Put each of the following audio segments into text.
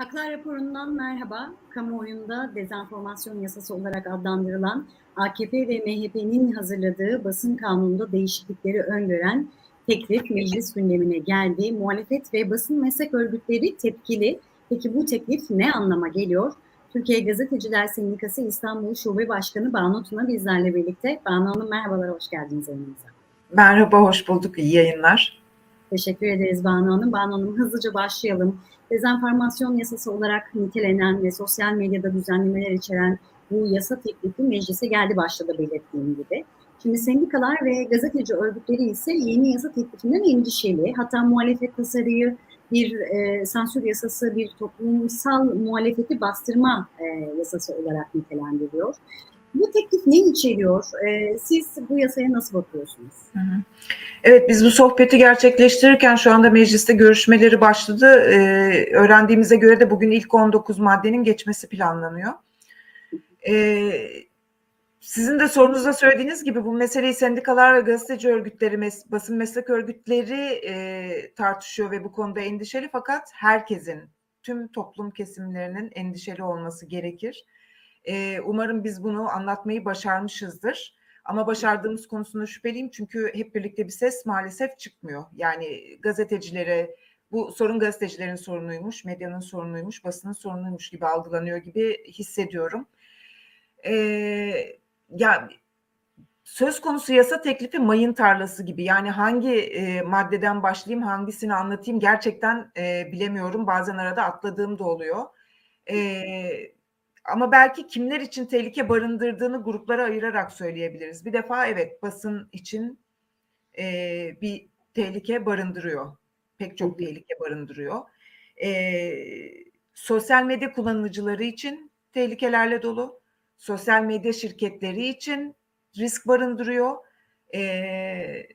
Haklar raporundan merhaba. Kamuoyunda dezenformasyon yasası olarak adlandırılan AKP ve MHP'nin hazırladığı basın kanununda değişiklikleri öngören teklif meclis gündemine geldi. Muhalefet ve basın meslek örgütleri tepkili. Peki bu teklif ne anlama geliyor? Türkiye Gazeteciler Sendikası İstanbul Şube Başkanı Banu Tuna bizlerle birlikte. Banu Hanım merhabalar, hoş geldiniz yayınımıza. Merhaba, hoş bulduk. İyi yayınlar. Teşekkür ederiz Banu Hanım. Banu Hanım hızlıca başlayalım. Dezenformasyon yasası olarak nitelenen ve sosyal medyada düzenlemeler içeren bu yasa teklifi meclise geldi başladı belirttiğim gibi. Şimdi sendikalar ve gazeteci örgütleri ise yeni yasa teklifinden endişeli. Hatta muhalefet tasarıyı bir e, sansür yasası, bir toplumsal muhalefeti bastırma e, yasası olarak nitelendiriyor. Bu teklif ne içeriyor? E, siz bu yasaya nasıl bakıyorsunuz? Evet biz bu sohbeti gerçekleştirirken şu anda mecliste görüşmeleri başladı. Ee, öğrendiğimize göre de bugün ilk 19 maddenin geçmesi planlanıyor. Ee, sizin de sorunuzda söylediğiniz gibi bu meseleyi sendikalar ve gazeteci örgütleri, basın meslek örgütleri e, tartışıyor ve bu konuda endişeli fakat herkesin, tüm toplum kesimlerinin endişeli olması gerekir. Ee, umarım biz bunu anlatmayı başarmışızdır. Ama başardığımız konusunda şüpheliyim çünkü hep birlikte bir ses maalesef çıkmıyor. Yani gazetecilere bu sorun gazetecilerin sorunuymuş, medyanın sorunuymuş, basının sorunuymuş gibi algılanıyor gibi hissediyorum. Ee, ya söz konusu yasa teklifi mayın tarlası gibi. Yani hangi e, maddeden başlayayım, hangisini anlatayım gerçekten e, bilemiyorum. Bazen arada atladığım da oluyor. Evet ama belki kimler için tehlike barındırdığını gruplara ayırarak söyleyebiliriz. Bir defa evet basın için e, bir tehlike barındırıyor. Pek çok tehlike barındırıyor. E, sosyal medya kullanıcıları için tehlikelerle dolu. Sosyal medya şirketleri için risk barındırıyor. E,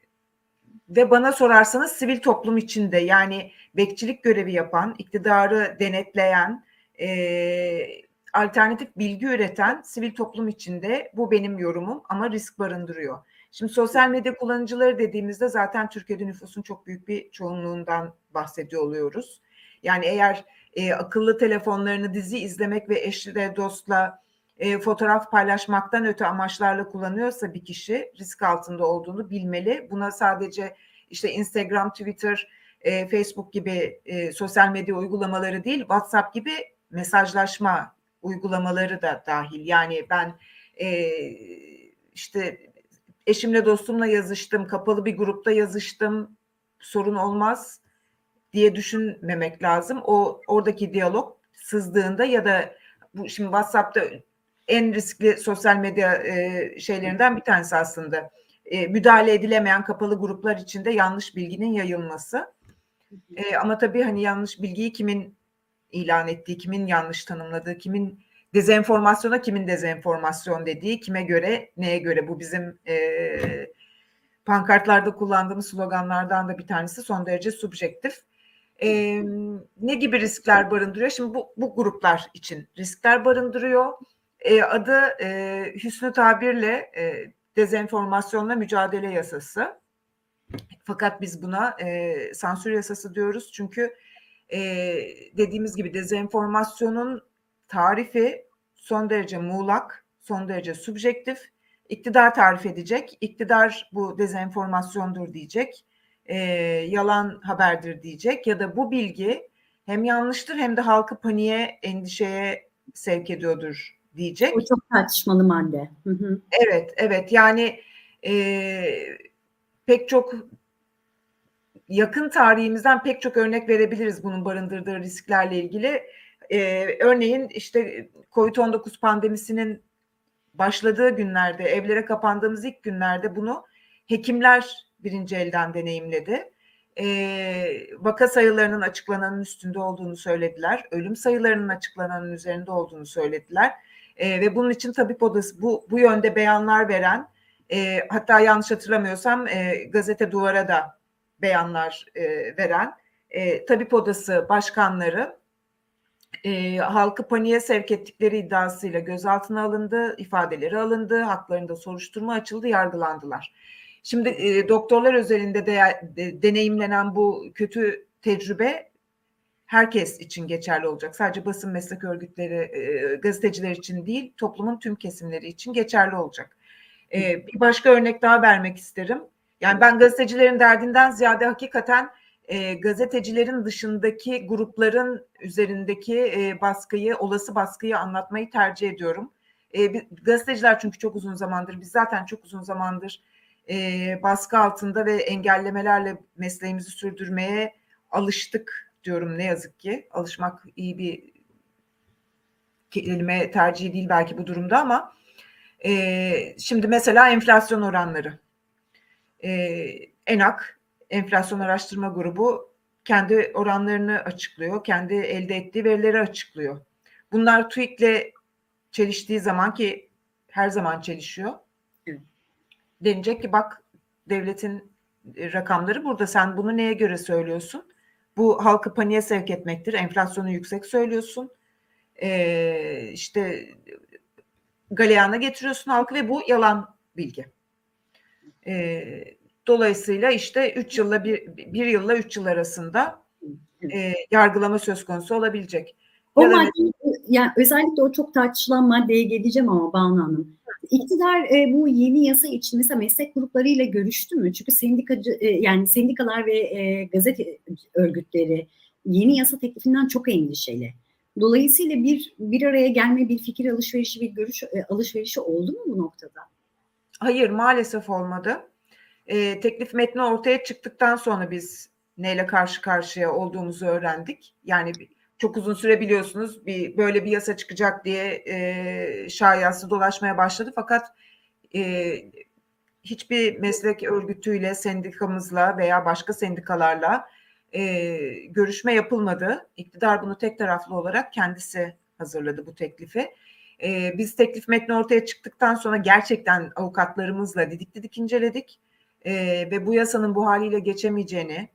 ve bana sorarsanız sivil toplum içinde yani bekçilik görevi yapan, iktidarı denetleyen, e, alternatif bilgi üreten sivil toplum içinde bu benim yorumum ama risk barındırıyor. Şimdi sosyal medya kullanıcıları dediğimizde zaten Türkiye'de nüfusun çok büyük bir çoğunluğundan bahsediyor oluyoruz. Yani eğer e, akıllı telefonlarını dizi izlemek ve eşle dostla e, fotoğraf paylaşmaktan öte amaçlarla kullanıyorsa bir kişi risk altında olduğunu bilmeli. Buna sadece işte Instagram, Twitter, e, Facebook gibi e, sosyal medya uygulamaları değil, WhatsApp gibi mesajlaşma uygulamaları da dahil. Yani ben e, işte eşimle dostumla yazıştım, kapalı bir grupta yazıştım, sorun olmaz diye düşünmemek lazım. O oradaki diyalog sızdığında ya da bu şimdi WhatsApp'ta en riskli sosyal medya e, şeylerinden bir tanesi aslında. E, müdahale edilemeyen kapalı gruplar içinde yanlış bilginin yayılması. E, ama tabii hani yanlış bilgiyi kimin ilan ettiği, kimin yanlış tanımladığı, kimin dezenformasyona kimin dezenformasyon dediği, kime göre, neye göre bu bizim e, pankartlarda kullandığımız sloganlardan da bir tanesi son derece subjektif. E, ne gibi riskler barındırıyor? Şimdi bu, bu gruplar için riskler barındırıyor. E, adı e, hüsnü tabirle e, dezenformasyonla mücadele yasası. Fakat biz buna e, sansür yasası diyoruz çünkü e, dediğimiz gibi dezenformasyonun tarifi son derece muğlak, son derece subjektif. İktidar tarif edecek, iktidar bu dezenformasyondur diyecek, e, yalan haberdir diyecek ya da bu bilgi hem yanlıştır hem de halkı paniğe, endişeye sevk ediyordur diyecek. O çok tartışmalı madde. Hı hı. Evet, evet. Yani e, pek çok yakın tarihimizden pek çok örnek verebiliriz bunun barındırdığı risklerle ilgili. Ee, örneğin işte COVID-19 pandemisinin başladığı günlerde, evlere kapandığımız ilk günlerde bunu hekimler birinci elden deneyimledi. Ee, vaka sayılarının açıklananın üstünde olduğunu söylediler. Ölüm sayılarının açıklananın üzerinde olduğunu söylediler. Ee, ve bunun için tabip odası bu, bu yönde beyanlar veren, e, hatta yanlış hatırlamıyorsam e, gazete duvara da beyanlar e, veren e, tabip odası başkanları e, halkı paniğe sevk ettikleri iddiasıyla gözaltına alındı, ifadeleri alındı, haklarında soruşturma açıldı, yargılandılar. Şimdi e, doktorlar özelinde de, de deneyimlenen bu kötü tecrübe herkes için geçerli olacak. Sadece basın meslek örgütleri, e, gazeteciler için değil, toplumun tüm kesimleri için geçerli olacak. E, bir başka örnek daha vermek isterim. Yani ben gazetecilerin derdinden ziyade hakikaten e, gazetecilerin dışındaki grupların üzerindeki e, baskıyı, olası baskıyı anlatmayı tercih ediyorum. E, gazeteciler çünkü çok uzun zamandır, biz zaten çok uzun zamandır e, baskı altında ve engellemelerle mesleğimizi sürdürmeye alıştık diyorum ne yazık ki. Alışmak iyi bir kelime tercihi değil belki bu durumda ama e, şimdi mesela enflasyon oranları. E, ENAK, Enflasyon Araştırma Grubu kendi oranlarını açıklıyor. Kendi elde ettiği verileri açıklıyor. Bunlar TÜİK'le çeliştiği zaman ki her zaman çelişiyor. Denecek ki bak devletin rakamları burada. Sen bunu neye göre söylüyorsun? Bu halkı paniğe sevk etmektir. Enflasyonu yüksek söylüyorsun. Ee, işte galeyana getiriyorsun halkı ve bu yalan bilgi. Ee, dolayısıyla işte 3 yılla bir, bir yılla 3 yıl arasında e, yargılama söz konusu olabilecek. O ya madde, da, yani özellikle o çok tartışılan maddeye geleceğim ama Banu Hanım. İktidar e, bu yeni yasa için mesela meslek gruplarıyla görüştü mü? Çünkü sendikacı e, yani sendikalar ve e, gazete örgütleri yeni yasa teklifinden çok endişeli. Dolayısıyla bir bir araya gelme, bir fikir alışverişi, bir görüş e, alışverişi oldu mu bu noktada? Hayır, maalesef olmadı. E, teklif metni ortaya çıktıktan sonra biz neyle karşı karşıya olduğumuzu öğrendik. Yani çok uzun süre biliyorsunuz bir böyle bir yasa çıkacak diye e, şayası dolaşmaya başladı. Fakat e, hiçbir meslek örgütüyle, sendikamızla veya başka sendikalarla e, görüşme yapılmadı. İktidar bunu tek taraflı olarak kendisi hazırladı bu teklifi. E, biz teklif metni ortaya çıktıktan sonra gerçekten avukatlarımızla didik didik inceledik e, ve bu yasanın bu haliyle geçemeyeceğini,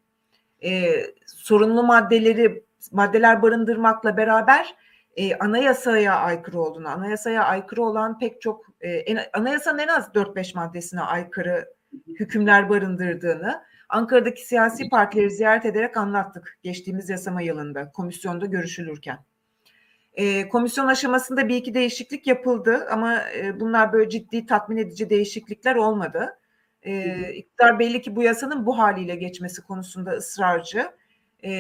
e, sorunlu maddeleri maddeler barındırmakla beraber e, anayasaya aykırı olduğunu, anayasaya aykırı olan pek çok e, en, anayasanın en az 4-5 maddesine aykırı hükümler barındırdığını Ankara'daki siyasi partileri ziyaret ederek anlattık geçtiğimiz yasama yılında komisyonda görüşülürken. E, komisyon aşamasında bir iki değişiklik yapıldı ama e, bunlar böyle ciddi tatmin edici değişiklikler olmadı. E, iktidar belli ki bu yasanın bu haliyle geçmesi konusunda ısrarcı e,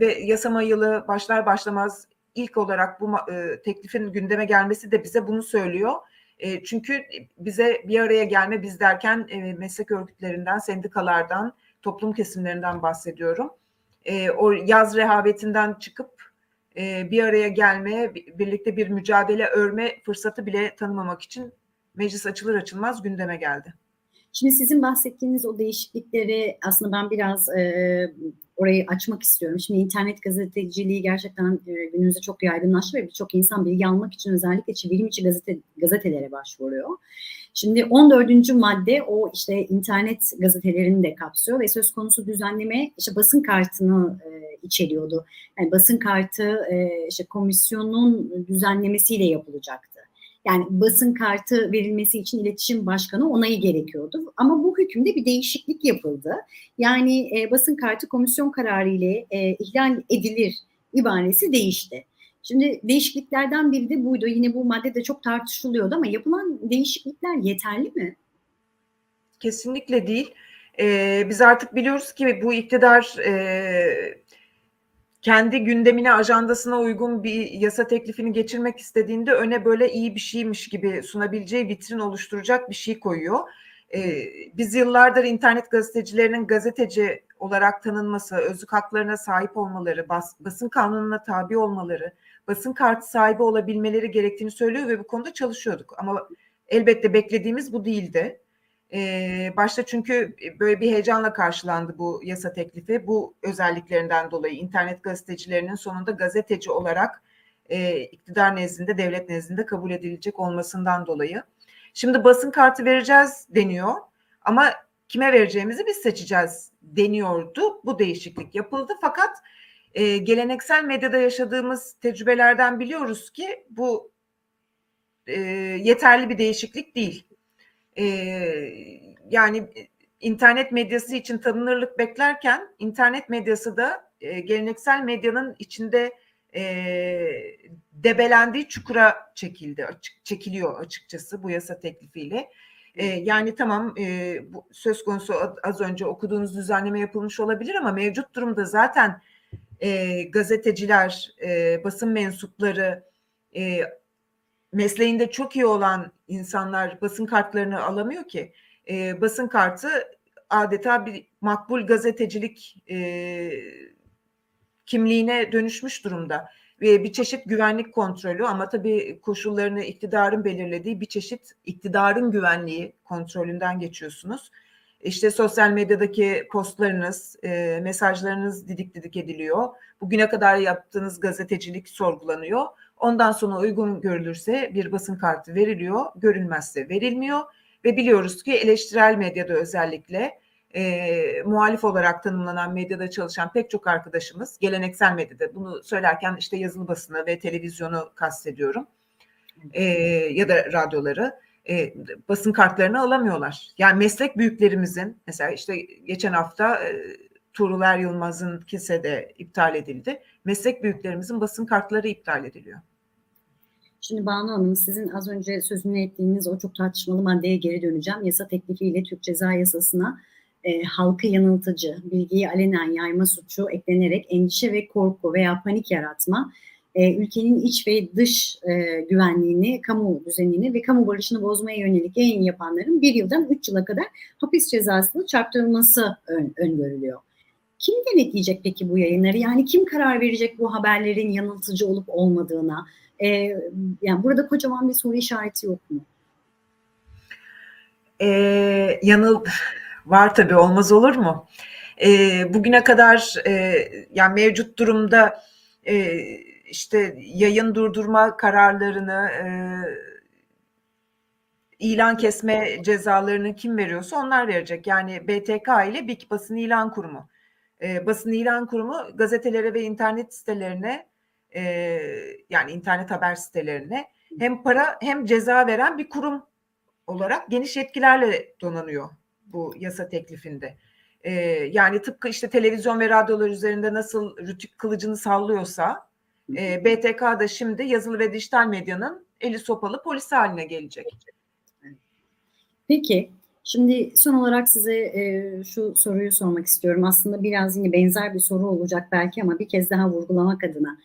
ve yasama yılı başlar başlamaz ilk olarak bu e, teklifin gündeme gelmesi de bize bunu söylüyor. E, çünkü bize bir araya gelme biz derken e, meslek örgütlerinden, sendikalardan, toplum kesimlerinden bahsediyorum. E, o yaz rehavetinden çıkıp e, bir araya gelmeye, birlikte bir mücadele örme fırsatı bile tanımamak için meclis açılır açılmaz gündeme geldi. Şimdi sizin bahsettiğiniz o değişiklikleri aslında ben biraz e, orayı açmak istiyorum. Şimdi internet gazeteciliği gerçekten e, günümüzde çok yaygınlaştı ve birçok insan bilgi almak için özellikle çevrim içi gazete, gazetelere başvuruyor. Şimdi 14. madde o işte internet gazetelerini de kapsıyor ve söz konusu düzenleme işte basın kartını e, içeriyordu. Yani basın kartı e, işte komisyonun düzenlemesiyle yapılacaktı. Yani basın kartı verilmesi için iletişim başkanı onayı gerekiyordu. Ama bu hükümde bir değişiklik yapıldı. Yani e, basın kartı komisyon kararı ile e, ihlal edilir ibaresi değişti. Şimdi değişikliklerden biri de buydu. Yine bu madde de çok tartışılıyordu ama yapılan değişiklikler yeterli mi? Kesinlikle değil. Ee, biz artık biliyoruz ki bu iktidar e, kendi gündemine, ajandasına uygun bir yasa teklifini geçirmek istediğinde öne böyle iyi bir şeymiş gibi sunabileceği vitrin oluşturacak bir şey koyuyor. Ee, biz yıllardır internet gazetecilerinin gazeteci olarak tanınması, özlük haklarına sahip olmaları, bas, basın kanununa tabi olmaları, basın kartı sahibi olabilmeleri gerektiğini söylüyor ve bu konuda çalışıyorduk. Ama elbette beklediğimiz bu değildi. Başta çünkü böyle bir heyecanla karşılandı bu yasa teklifi. Bu özelliklerinden dolayı internet gazetecilerinin sonunda gazeteci olarak e, iktidar nezdinde, devlet nezdinde kabul edilecek olmasından dolayı. Şimdi basın kartı vereceğiz deniyor ama kime vereceğimizi biz seçeceğiz deniyordu. Bu değişiklik yapıldı fakat e, geleneksel medyada yaşadığımız tecrübelerden biliyoruz ki bu e, yeterli bir değişiklik değil e, yani internet medyası için tanınırlık beklerken internet medyası da e, geleneksel medyanın içinde e, debelendiği çukura çekildi, açık, çekiliyor açıkçası bu yasa teklifiyle. E, yani tamam e, bu söz konusu az önce okuduğunuz düzenleme yapılmış olabilir ama mevcut durumda zaten e, gazeteciler, e, basın mensupları, e, mesleğinde çok iyi olan insanlar basın kartlarını alamıyor ki. E, basın kartı adeta bir makbul gazetecilik e, kimliğine dönüşmüş durumda ve bir çeşit güvenlik kontrolü ama tabii koşullarını iktidarın belirlediği bir çeşit iktidarın güvenliği kontrolünden geçiyorsunuz. İşte sosyal medyadaki postlarınız, e, mesajlarınız didik didik ediliyor. Bugüne kadar yaptığınız gazetecilik sorgulanıyor. Ondan sonra uygun görülürse bir basın kartı veriliyor, görülmezse verilmiyor. Ve biliyoruz ki eleştirel medyada özellikle e, muhalif olarak tanımlanan medyada çalışan pek çok arkadaşımız geleneksel medyada bunu söylerken işte yazılı basını ve televizyonu kastediyorum e, ya da radyoları e, basın kartlarını alamıyorlar. Yani meslek büyüklerimizin mesela işte geçen hafta e, Tuğrul Er Yılmaz'ın de iptal edildi. Meslek büyüklerimizin basın kartları iptal ediliyor. Şimdi Banu Hanım sizin az önce sözünü ettiğiniz o çok tartışmalı maddeye geri döneceğim. Yasa teklifiyle Türk Ceza Yasası'na e, halkı yanıltıcı, bilgiyi alenen yayma suçu eklenerek endişe ve korku veya panik yaratma, e, ülkenin iç ve dış e, güvenliğini, kamu düzenini ve kamu barışını bozmaya yönelik yayın yapanların bir yıldan üç yıla kadar hapis cezasını çarptırılması ön, öngörülüyor. Kim denetleyecek peki bu yayınları? Yani kim karar verecek bu haberlerin yanıltıcı olup olmadığına? E, yani burada kocaman bir soru işareti yok mu? E, yanıl var tabii olmaz olur mu? E, bugüne kadar e, yani mevcut durumda e, işte yayın durdurma kararlarını e, ilan kesme cezalarını kim veriyorsa onlar verecek. Yani BTK ile BİK Basın İlan Kurumu. E, basın İlan Kurumu gazetelere ve internet sitelerine e, yani internet haber sitelerine hem para hem ceza veren bir kurum olarak geniş yetkilerle donanıyor bu yasa teklifinde. E, yani tıpkı işte televizyon ve radyolar üzerinde nasıl rütük kılıcını sallıyorsa e, BTK da şimdi yazılı ve dijital medyanın eli sopalı polis haline gelecek. Peki Şimdi son olarak size e, şu soruyu sormak istiyorum. Aslında biraz yine benzer bir soru olacak belki ama bir kez daha vurgulamak adına.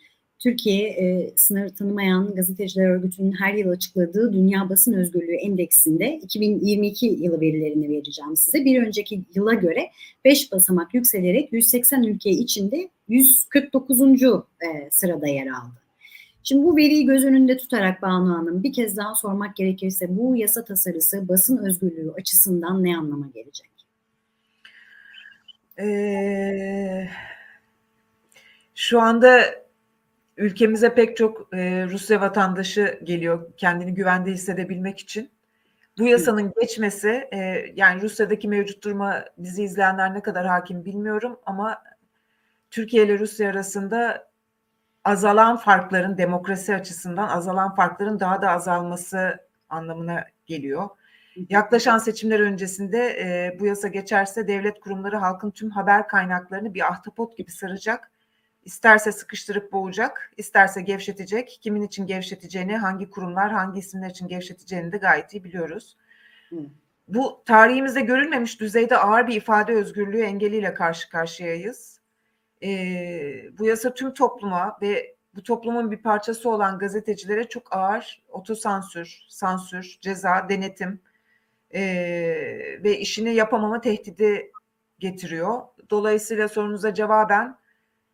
Türkiye e, sınır tanımayan gazeteciler örgütünün her yıl açıkladığı Dünya Basın Özgürlüğü Endeksinde 2022 yılı verilerini vereceğim size. Bir önceki yıla göre 5 basamak yükselerek 180 ülke içinde 149. E, sırada yer aldı. Şimdi bu veriyi göz önünde tutarak Banu Hanım bir kez daha sormak gerekirse bu yasa tasarısı basın özgürlüğü açısından ne anlama gelecek? Ee, şu anda ülkemize pek çok e, Rusya vatandaşı geliyor kendini güvende hissedebilmek için. Bu yasanın geçmesi e, yani Rusya'daki mevcut duruma dizi izleyenler ne kadar hakim bilmiyorum ama Türkiye ile Rusya arasında azalan farkların demokrasi açısından azalan farkların daha da azalması anlamına geliyor. Yaklaşan seçimler öncesinde e, bu yasa geçerse devlet kurumları halkın tüm haber kaynaklarını bir ahtapot gibi saracak İsterse sıkıştırıp boğacak, isterse gevşetecek. Kimin için gevşeteceğini, hangi kurumlar, hangi isimler için gevşeteceğini de gayet iyi biliyoruz. Hı. Bu tarihimizde görülmemiş düzeyde ağır bir ifade özgürlüğü engeliyle karşı karşıyayız. Ee, bu yasa tüm topluma ve bu toplumun bir parçası olan gazetecilere çok ağır otosansür, sansür, ceza, denetim e, ve işini yapamama tehdidi getiriyor. Dolayısıyla sorunuza cevaben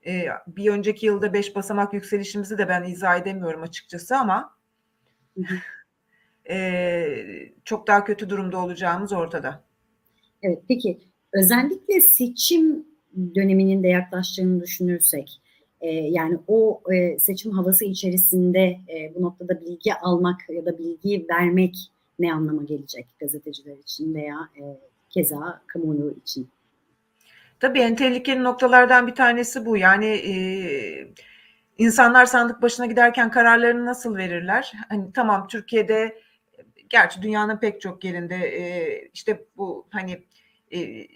e, bir önceki yılda beş basamak yükselişimizi de ben izah edemiyorum açıkçası ama e, çok daha kötü durumda olacağımız ortada. Evet peki özellikle seçim döneminin de yaklaştığını düşünürsek e, yani o e, seçim havası içerisinde e, bu noktada bilgi almak ya da bilgi vermek ne anlama gelecek gazeteciler için veya e, keza kamuoyu için? Tabii en tehlikeli noktalardan bir tanesi bu. Yani e, insanlar sandık başına giderken kararlarını nasıl verirler? Hani tamam Türkiye'de gerçi dünyanın pek çok yerinde e, işte bu hani e,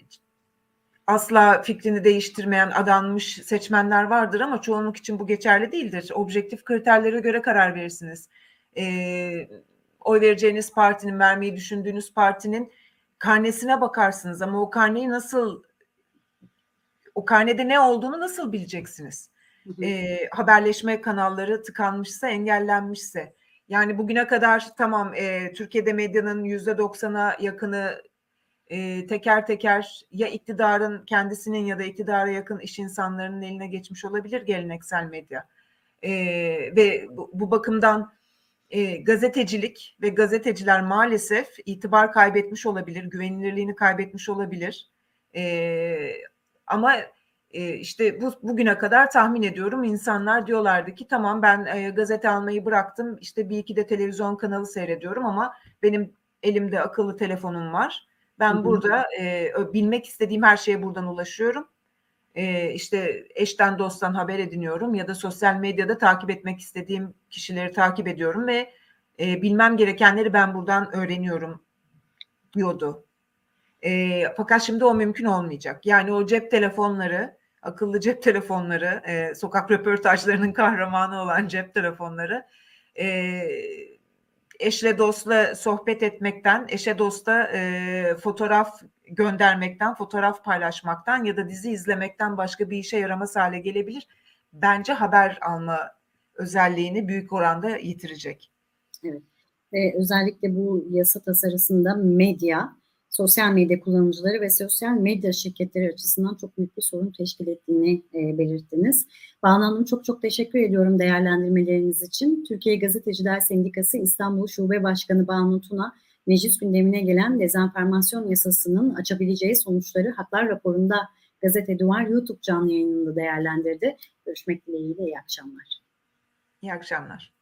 asla fikrini değiştirmeyen adanmış seçmenler vardır ama çoğunluk için bu geçerli değildir. Objektif kriterlere göre karar verirsiniz. Ee, oy vereceğiniz partinin, vermeyi düşündüğünüz partinin karnesine bakarsınız ama o karneyi nasıl o karnede ne olduğunu nasıl bileceksiniz? Hı hı. e, haberleşme kanalları tıkanmışsa, engellenmişse. Yani bugüne kadar tamam e, Türkiye'de medyanın yüzde doksana yakını e, teker teker ya iktidarın kendisinin ya da iktidara yakın iş insanlarının eline geçmiş olabilir geleneksel medya. E, ve bu, bu bakımdan e, gazetecilik ve gazeteciler maalesef itibar kaybetmiş olabilir, güvenilirliğini kaybetmiş olabilir. E, ama e, işte bu bugüne kadar tahmin ediyorum insanlar diyorlardı ki tamam ben e, gazete almayı bıraktım işte bir iki de televizyon kanalı seyrediyorum ama benim elimde akıllı telefonum var. Ben burada e, bilmek istediğim her şeye buradan ulaşıyorum. E, işte eşten dosttan haber ediniyorum ya da sosyal medyada takip etmek istediğim kişileri takip ediyorum ve e, bilmem gerekenleri ben buradan öğreniyorum diyordu. E, fakat şimdi o mümkün olmayacak. Yani o cep telefonları, akıllı cep telefonları, e, sokak röportajlarının kahramanı olan cep telefonları e, eşle dostla sohbet etmekten, eşe dosta e, fotoğraf göndermekten, fotoğraf paylaşmaktan ya da dizi izlemekten başka bir işe yaramaz hale gelebilir. Bence haber alma özelliğini büyük oranda yitirecek. Ve özellikle bu yasa tasarısında medya, sosyal medya kullanıcıları ve sosyal medya şirketleri açısından çok büyük bir sorun teşkil ettiğini e, belirttiniz. Banu Hanım çok çok teşekkür ediyorum değerlendirmeleriniz için. Türkiye Gazeteciler Sendikası İstanbul Şube Başkanı Banu Tuna, meclis gündemine gelen dezenformasyon yasasının açabileceği sonuçları Haklar raporunda Gazete Duvar YouTube canlı yayınında değerlendirdi. Görüşmek dileğiyle iyi akşamlar. İyi akşamlar.